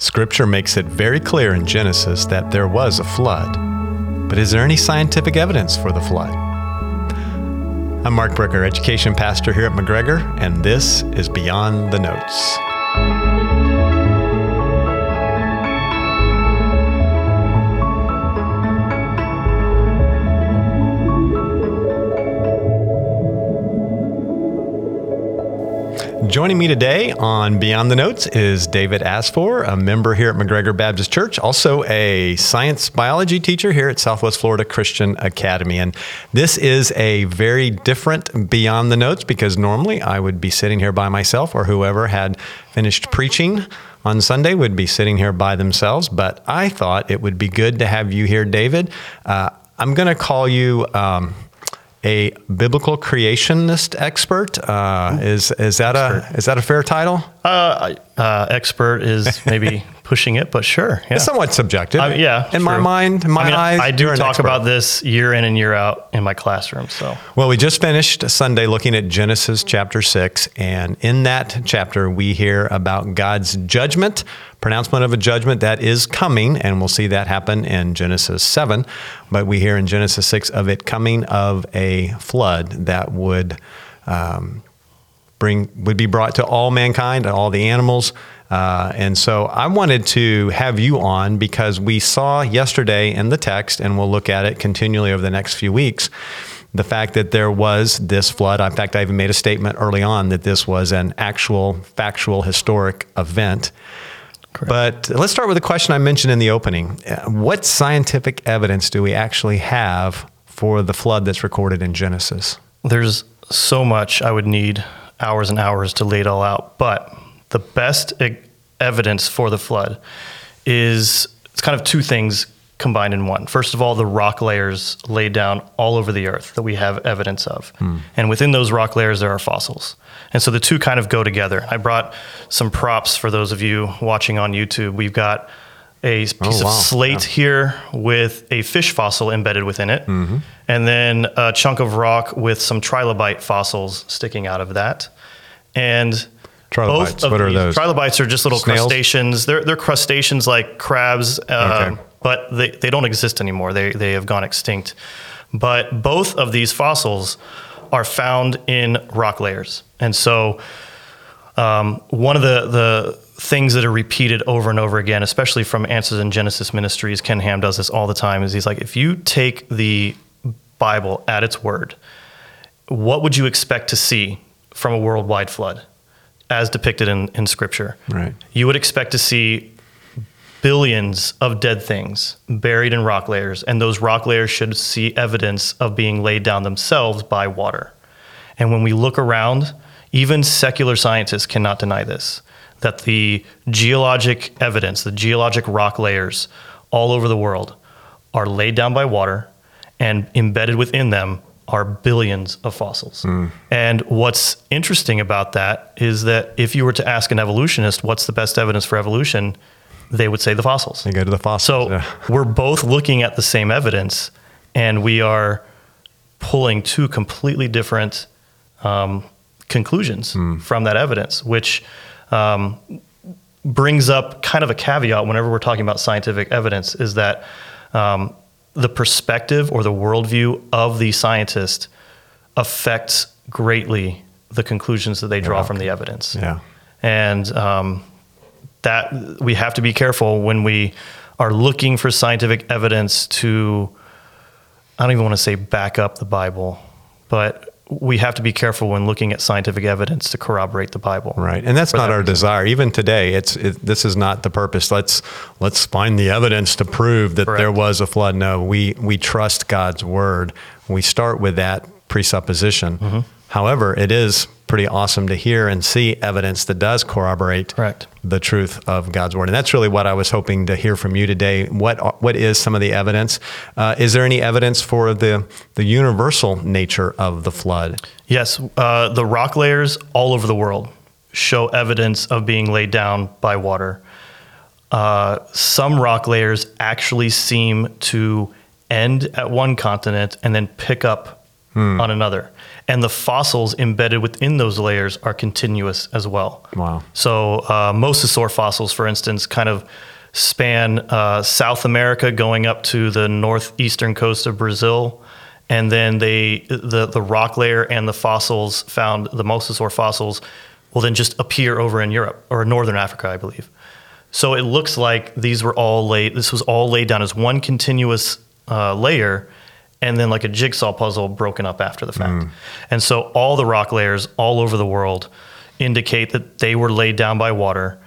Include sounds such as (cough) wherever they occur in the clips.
Scripture makes it very clear in Genesis that there was a flood. But is there any scientific evidence for the flood? I'm Mark Bricker, education pastor here at McGregor, and this is Beyond the Notes. Joining me today on Beyond the Notes is David Asfor, a member here at McGregor Baptist Church, also a science biology teacher here at Southwest Florida Christian Academy. And this is a very different Beyond the Notes because normally I would be sitting here by myself or whoever had finished preaching on Sunday would be sitting here by themselves. But I thought it would be good to have you here, David. Uh, I'm going to call you. Um, a biblical creationist expert. Uh, is is that expert. a is that a fair title? Uh, uh, expert is maybe (laughs) pushing it, but sure. Yeah. It's somewhat subjective. I mean, yeah. In true. my mind, in my I mean, eyes, I do talk about this year in and year out in my classroom. So, well, we just finished Sunday looking at Genesis chapter six, and in that chapter, we hear about God's judgment, pronouncement of a judgment that is coming, and we'll see that happen in Genesis seven. But we hear in Genesis six of it coming of a flood that would. Um, bring would be brought to all mankind, and all the animals. Uh, and so I wanted to have you on because we saw yesterday in the text, and we'll look at it continually over the next few weeks, the fact that there was this flood. In fact, I even made a statement early on that this was an actual, factual, historic event. Correct. But let's start with the question I mentioned in the opening. What scientific evidence do we actually have for the flood that's recorded in Genesis? There's so much I would need hours and hours to lay it all out. But the best evidence for the flood is it's kind of two things combined in one. First of all, the rock layers laid down all over the earth that we have evidence of. Hmm. And within those rock layers, there are fossils. And so the two kind of go together. I brought some props for those of you watching on YouTube. We've got a piece oh, wow. of slate yeah. here with a fish fossil embedded within it, mm-hmm. and then a chunk of rock with some trilobite fossils sticking out of that. And trilobites, what are those? Trilobites are just little Snails? crustaceans. They're, they're crustaceans like crabs, uh, okay. but they, they don't exist anymore. They, they have gone extinct. But both of these fossils are found in rock layers. And so um, one of the, the things that are repeated over and over again, especially from Answers in Genesis Ministries. Ken Ham does this all the time. Is he's like, if you take the Bible at its word, what would you expect to see from a worldwide flood, as depicted in, in Scripture? Right. You would expect to see billions of dead things buried in rock layers, and those rock layers should see evidence of being laid down themselves by water. And when we look around, even secular scientists cannot deny this that the geologic evidence, the geologic rock layers all over the world are laid down by water and embedded within them are billions of fossils. Mm. And what's interesting about that is that if you were to ask an evolutionist what's the best evidence for evolution, they would say the fossils. They go to the fossils. So yeah. (laughs) we're both looking at the same evidence and we are pulling two completely different um, conclusions mm. from that evidence, which um, brings up kind of a caveat whenever we're talking about scientific evidence is that um, the perspective or the worldview of the scientist affects greatly the conclusions that they draw yeah. from the evidence. Yeah. And um, that we have to be careful when we are looking for scientific evidence to, I don't even want to say back up the Bible, but we have to be careful when looking at scientific evidence to corroborate the Bible. Right, and that's not that our reason. desire. Even today, it's it, this is not the purpose. Let's let's find the evidence to prove that Correct. there was a flood. No, we we trust God's word. We start with that presupposition. Mm-hmm. However, it is pretty awesome to hear and see evidence that does corroborate Correct. the truth of God's word. And that's really what I was hoping to hear from you today. What what is some of the evidence? Uh, is there any evidence for the the universal nature of the flood? Yes, uh, the rock layers all over the world show evidence of being laid down by water. Uh, some rock layers actually seem to end at one continent and then pick up on another. And the fossils embedded within those layers are continuous as well. Wow. So, uh, mosasaur fossils, for instance, kind of span uh, South America going up to the northeastern coast of Brazil. And then they, the, the rock layer and the fossils found, the mosasaur fossils, will then just appear over in Europe or Northern Africa, I believe. So it looks like these were all laid, this was all laid down as one continuous uh, layer and then like a jigsaw puzzle broken up after the fact. And so all the rock layers all over the world indicate that they were laid down by water.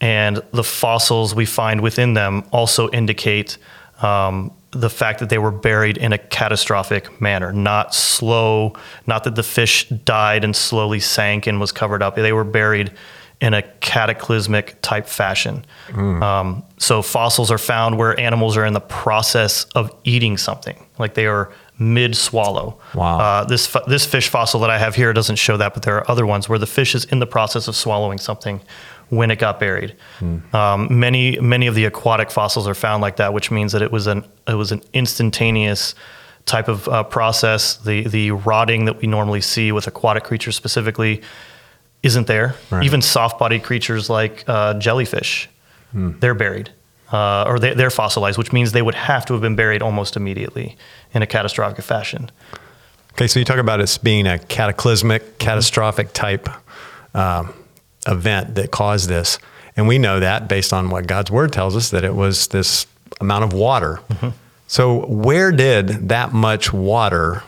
And the fossils we find within them also indicate um, the fact that they were buried in a catastrophic manner, not slow, not that the fish died and slowly sank and was covered up. They were buried in a cataclysmic type fashion. Um, so fossils are found where animals are in the process of eating something, like they are mid swallow. Wow. Uh, this this fish fossil that I have here doesn't show that, but there are other ones where the fish is in the process of swallowing something when it got buried. Um, many many of the aquatic fossils are found like that, which means that it was an it was an instantaneous type of uh, process. The the rotting that we normally see with aquatic creatures specifically isn't there. Right. Even soft-bodied creatures like uh, jellyfish, they're buried. Uh, or they, they're fossilized, which means they would have to have been buried almost immediately in a catastrophic fashion. Okay, so you talk about it being a cataclysmic, catastrophic type um, event that caused this. And we know that based on what God's word tells us that it was this amount of water. So, where did that much water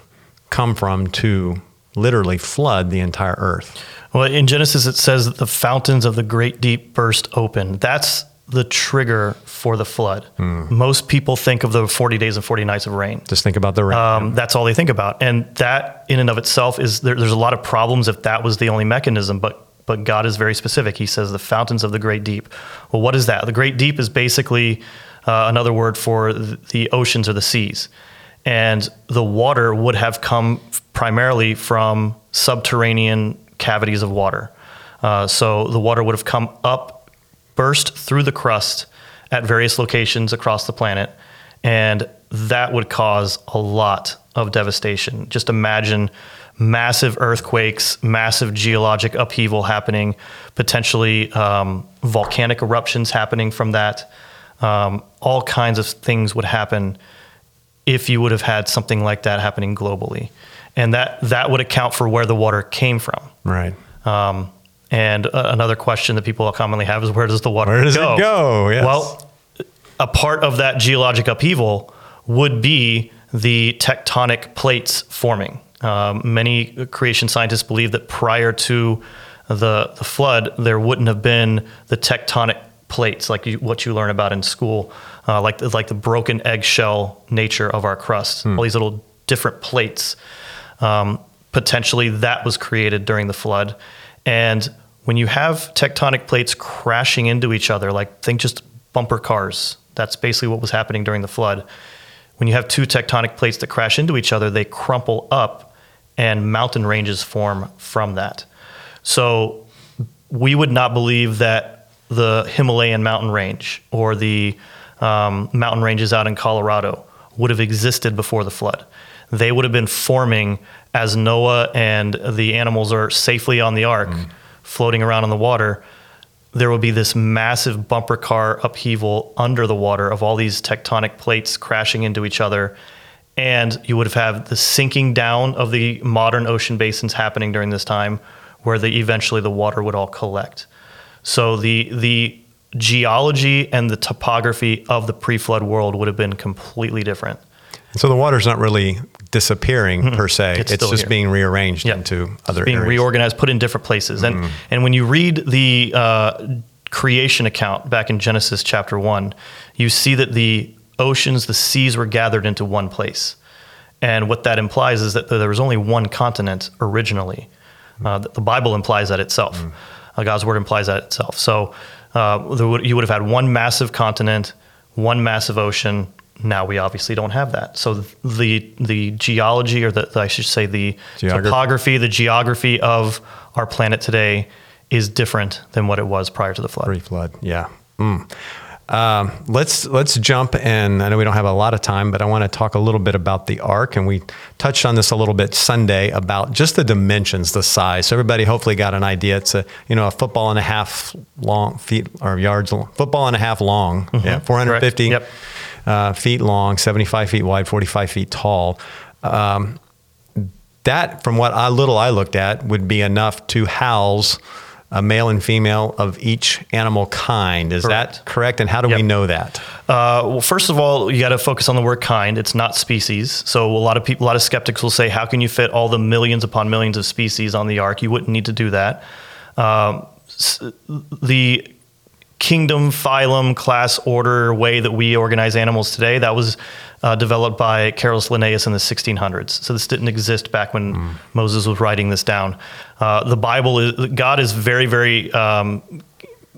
come from to literally flood the entire earth? Well, in Genesis, it says that the fountains of the great deep burst open. That's the trigger for the flood. Most people think of the 40 days and 40 nights of rain. Just think about the rain. Um, that's all they think about. And that, in and of itself, is there, there's a lot of problems if that was the only mechanism. But but God is very specific. He says the fountains of the great deep. Well, what is that? The great deep is basically uh, another word for the oceans or the seas, and the water would have come primarily from subterranean cavities of water. Uh, so the water would have come up, burst through the crust at various locations across the planet, and that would cause a lot of devastation. Just imagine massive earthquakes, massive geologic upheaval happening, potentially um, volcanic eruptions happening from that. Um, all kinds of things would happen if you would have had something like that happening globally, and that that would account for where the water came from. right. Um, and uh, another question that people commonly have is where does the water Where does go? it go? Yes. Well, a part of that geologic upheaval would be the tectonic plates forming. Um, many creation scientists believe that prior to the, the flood, there wouldn't have been the tectonic plates like you, what you learn about in school, uh, like, the- like the broken eggshell nature of our crust, all these little different plates. Um, potentially that was created during the flood. And when you have tectonic plates crashing into each other, like think just bumper cars, that's basically what was happening during the flood. When you have two tectonic plates that crash into each other, they crumple up and mountain ranges form from that. So we would not believe that the Himalayan mountain range or the um, mountain ranges out in Colorado would have existed before the flood. They would have been forming as Noah and the animals are safely on the ark, floating around in the water. There would be this massive bumper car upheaval under the water of all these tectonic plates crashing into each other. And you would have had the sinking down of the modern ocean basins happening during this time, where the, eventually the water would all collect. So the the geology and the topography of the pre-flood world would have been completely different. So the water's not really disappearing per se. It's It's, just here. being rearranged Yeah. into other being areas. reorganized, put in different places. And and when you read the uh, creation account back in Genesis chapter one, you see that the oceans, the seas were gathered into one place. And what that implies is that there was only one continent originally. Uh, the the Bible implies that itself. Uh, God's word implies that itself. So uh, there would, you would have had one massive continent, one massive ocean. Now we obviously don't have that. So the the geology, or the, I should say the Geography. topography, the geography of our planet today is different than what it was prior to the flood. Pre-flood, yeah. Mm. Um, let's let's jump in. I know we don't have a lot of time, but I want to talk a little bit about the ark, and we touched on this a little bit Sunday about just the dimensions, the size. So everybody hopefully got an idea. It's a you know a football and a half long feet or yards, long, football and a half long, yeah, 450 Yep. uh, feet long, 75 feet wide, 45 feet tall. Um, that, from what I, little I looked at, would be enough to house a male and female of each animal kind. Is that Correct. correct? And how do we know that? Uh, well, first of all, you got to focus on the word kind. It's not species. So a lot of people, a lot of skeptics will say, "How can you fit all the millions upon millions of species on the ark?" You wouldn't need to do that. Um, the kingdom, phylum, class, order way that we organize animals today that was uh, developed by Carolus Linnaeus in the 1600s. So this didn't exist back when Moses was writing this down. Uh, the Bible is God is very, very um,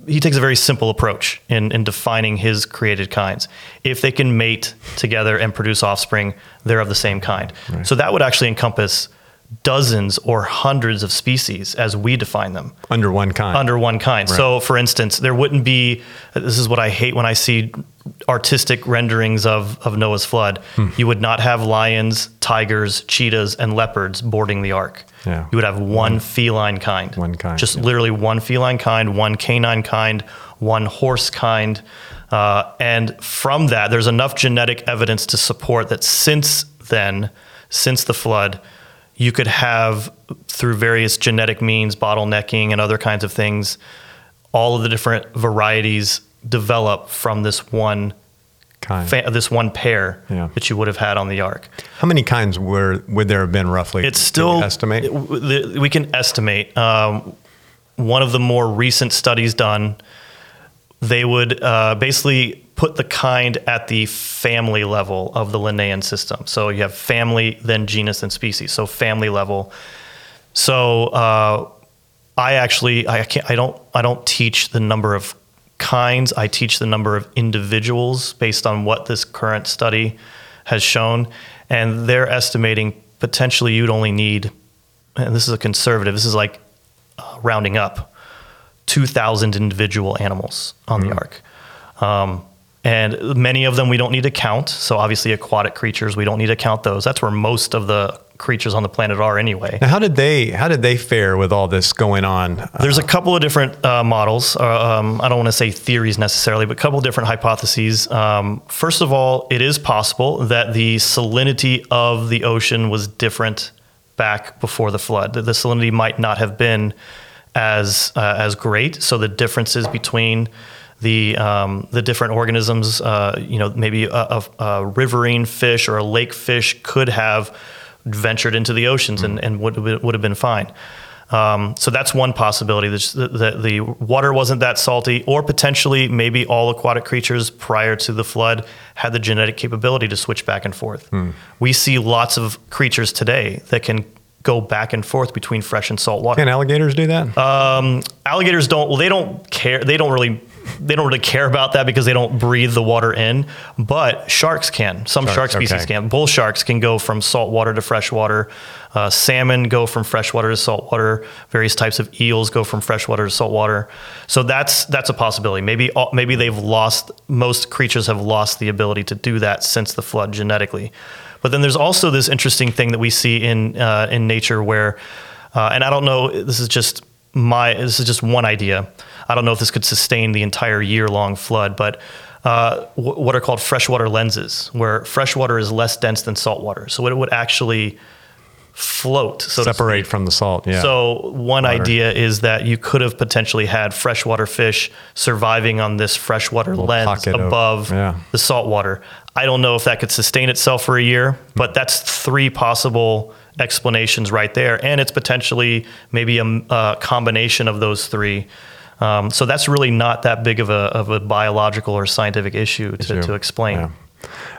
he takes a very simple approach in, in defining his created kinds. If they can mate together and produce offspring, they're of the same kind. So that would actually encompass dozens or hundreds of species as we define them Under one kind. under one kind. So, for instance, there wouldn't be. This is what I hate when I see artistic renderings of of Noah's flood. Hmm. You would not have lions, tigers, cheetahs, and leopards boarding the ark. Yeah. You would have one feline kind. One kind, Just yeah. literally one feline kind, one canine kind, one horse kind. Uh, and from that, there's enough genetic evidence to support that since then, since the flood, you could have, through various genetic means, bottlenecking and other kinds of things, all of the different varieties develop from this one kind. fa- this one pair Yeah. that you would have had on the ark. How many kinds were would there have been roughly? It's still estimate. it- we can estimate. Um, one of the more recent studies done, they would uh, basically put the kind at the family level of the Linnaean system. So you have family, then genus, and species. So family level. So uh, I actually I can't I don't I don't teach the number of kinds. I teach the number of individuals based on what this current study has shown, and they're estimating potentially you'd only need, and this is a conservative. This is like uh, rounding up, two thousand individual animals on the ark. Um, and many of them we don't need to count. So obviously, aquatic creatures we don't need to count those. That's where most of the creatures on the planet are anyway. Now, how did they how did they fare with all this going on? Uh, There's a couple of different uh, models. Uh, um, I don't want to say theories necessarily, but a couple of different hypotheses. Um, first of all, it is possible that the salinity of the ocean was different back before the flood. That the salinity might not have been as uh, as great. So the differences between the um, the different organisms, uh, you know, maybe a, a, a riverine fish or a lake fish could have ventured into the oceans and, and would have been, would have been fine. Um, so that's one possibility. that the, the water wasn't that salty, or potentially maybe all aquatic creatures prior to the flood had the genetic capability to switch back and forth. We see lots of creatures today that can go back and forth between fresh and salt water. Can alligators do that? Um, alligators don't. Well, they don't care. They don't really. They don't really care about that because they don't breathe the water in. But sharks can. Some Sharks, shark species okay. can. Bull sharks can go from salt water to fresh water. Uh, salmon go from freshwater to salt water. Various types of eels go from freshwater to salt water. So that's that's a possibility. Maybe all, maybe they've lost. Most creatures have lost the ability to do that since the flood genetically. But then there's also this interesting thing that we see in uh, in nature where, uh, and I don't know. This is just my. This is just one idea. I don't know if this could sustain the entire year long flood, but uh, what are called freshwater lenses, where freshwater is less dense than saltwater, so it would actually float. So Separate from the salt. Yeah. so one idea is that you could have potentially had freshwater fish surviving on this freshwater lens pocket of- above yeah. the saltwater. I don't know if that could sustain itself for a year, but that's three possible explanations right there, and it's potentially maybe a, a combination of those three. Um, so that's really not that big of a, of a biological or scientific issue to, to explain. Yeah.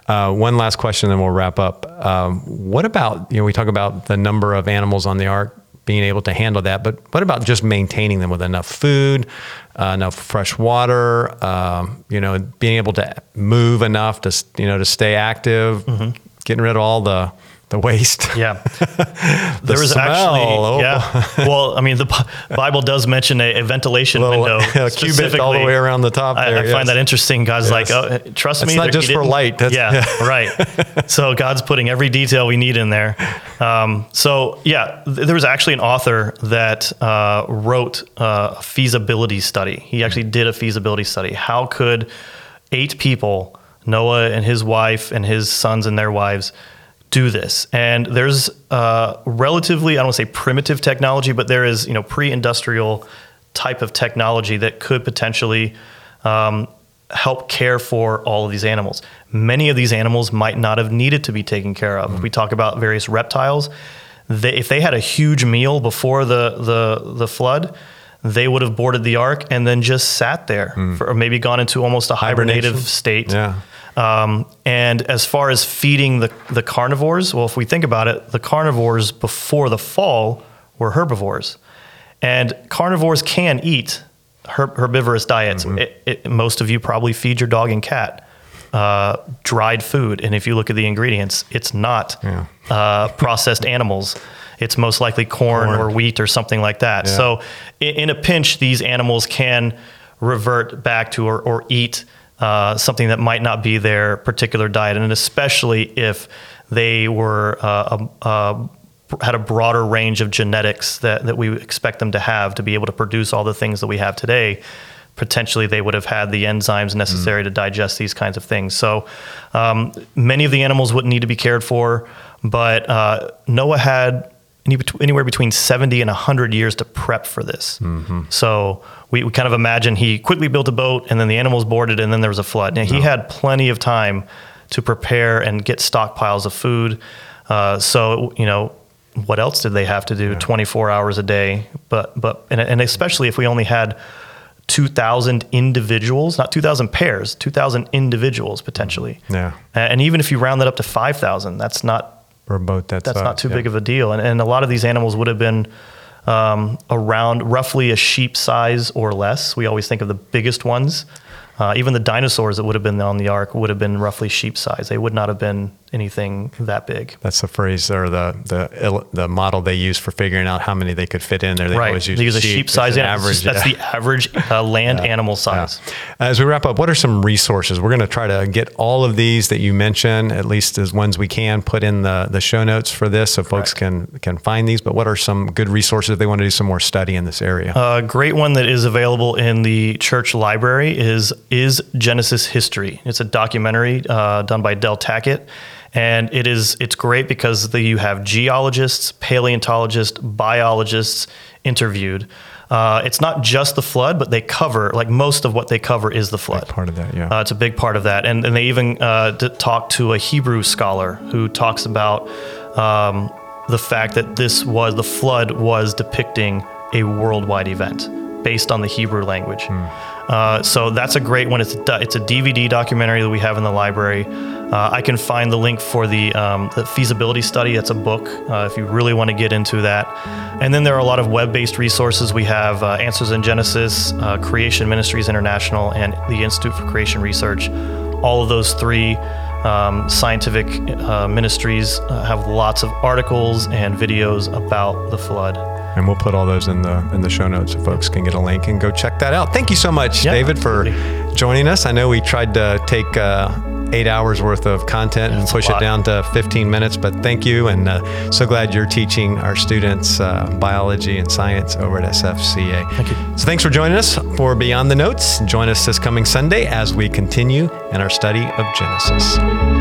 Uh, one last question, then we'll wrap up. Um, what about you know we talk about the number of animals on the ark being able to handle that, but what about just maintaining them with enough food, uh, enough fresh water, um, you know, being able to move enough to you know to stay active, Mm-hmm. getting rid of all the the waste. (laughs) Yeah. (laughs) there was smell, actually, oh. yeah. Well, I mean, the Bible does mention a, a ventilation Little, window. (laughs) a cubit all the way around the top I, there, I yes. find that interesting. God's like, oh, trust It's me. not there- just for light, that's- yeah, right. So God's putting every detail we need in there. Um, so yeah, th- there was actually an author that uh, wrote uh, a feasibility study. He actually did a feasibility study. How could eight people, Noah and his wife and his sons and their wives, do this. And there's uh, relatively, I don't want to say primitive technology, but there is, you know, pre-industrial type of technology that could potentially um, help care for all of these animals. Many of these animals might not have needed to be taken care of. If we talk about various reptiles, they, if they had a huge meal before the, the, the flood, they would have boarded the ark and then just sat there, for, or maybe gone into almost a hibernative state. Yeah. Um, and as far as feeding the, the carnivores, well, if we think about it, the carnivores before the fall were herbivores. And carnivores can eat herb- herbivorous diets. It, it, most of you probably feed your dog and cat uh, dried food. And if you look at the ingredients, it's not Yeah. uh, processed (laughs) animals. It's most likely corn, Corn. or wheat or something like that. Yeah. So, in, in a pinch, these animals can revert back to or, or eat uh, something that might not be their particular diet, and especially if they were uh, had a broader range of genetics that, that we expect them to have to be able to produce all the things that we have today. Potentially, they would have had the enzymes necessary to digest these kinds of things. So, um, many of the animals wouldn't need to be cared for, but uh, Noah had any anywhere between 70 and 100 years to prep for this. So we, we kind of imagine he quickly built a boat and then the animals boarded and then there was a flood. Now, he had plenty of time to prepare and get stockpiles of food. Uh, so, you know, what else did they have to do 24 hours a day? But, but and, and especially if we only had 2,000 individuals, not 2,000 pairs, 2,000 individuals potentially. Yeah. And even if you round that up to 5,000, that's not For a boat that's that's not too big of a deal. And, and a lot of these animals would have been um, around roughly a sheep size or less. We always think of the biggest ones. Uh, even the dinosaurs that would have been on the ark would have been roughly sheep size. They would not have been anything that big. That's the phrase or the the the model they use for figuring out how many they could fit in there. They right. always use They use a sheep sheep size. average. That's yeah. the average uh, land animal size. As we wrap up, what are some resources? We're going to try to get all of these that you mentioned, at least as ones we can, put in the, the show notes for this so folks can can find these. But what are some good resources if they want to do some more study in this area? A great one that is available in the church library is is Genesis History. It's a documentary uh, done by Del Tackett, and it is it's great because the, you have geologists, paleontologists, biologists interviewed. Uh, it's not just the flood, but they cover like most of what they cover is the flood. part of that, yeah. Uh, it's a big part of that, and, and they even uh, d- talk to a Hebrew scholar who talks about um, the fact that this was the flood was depicting a worldwide event based on the Hebrew language. Uh, so that's a great one. It's a, it's a DVD documentary that we have in the library. Uh, I can find the link for the, um, the feasibility study. That's a book uh, if you really want to get into that. And then there are a lot of web based resources. We have uh, Answers in Genesis, uh, Creation Ministries International, and the Institute for Creation Research. All of those three um, scientific uh, ministries uh, have lots of articles and videos about the flood. And we'll put all those in the in the show notes so folks can get a link and go check that out. Thank you so much, David, for joining us. I know we tried to take uh, eight hours worth of content and That's push it down to 15 minutes, but thank you, and uh, so glad you're teaching our students uh, biology and science over at SFCA. Thank you. So thanks for joining us for Beyond the Notes. Join us this coming Sunday as we continue in our study of Genesis.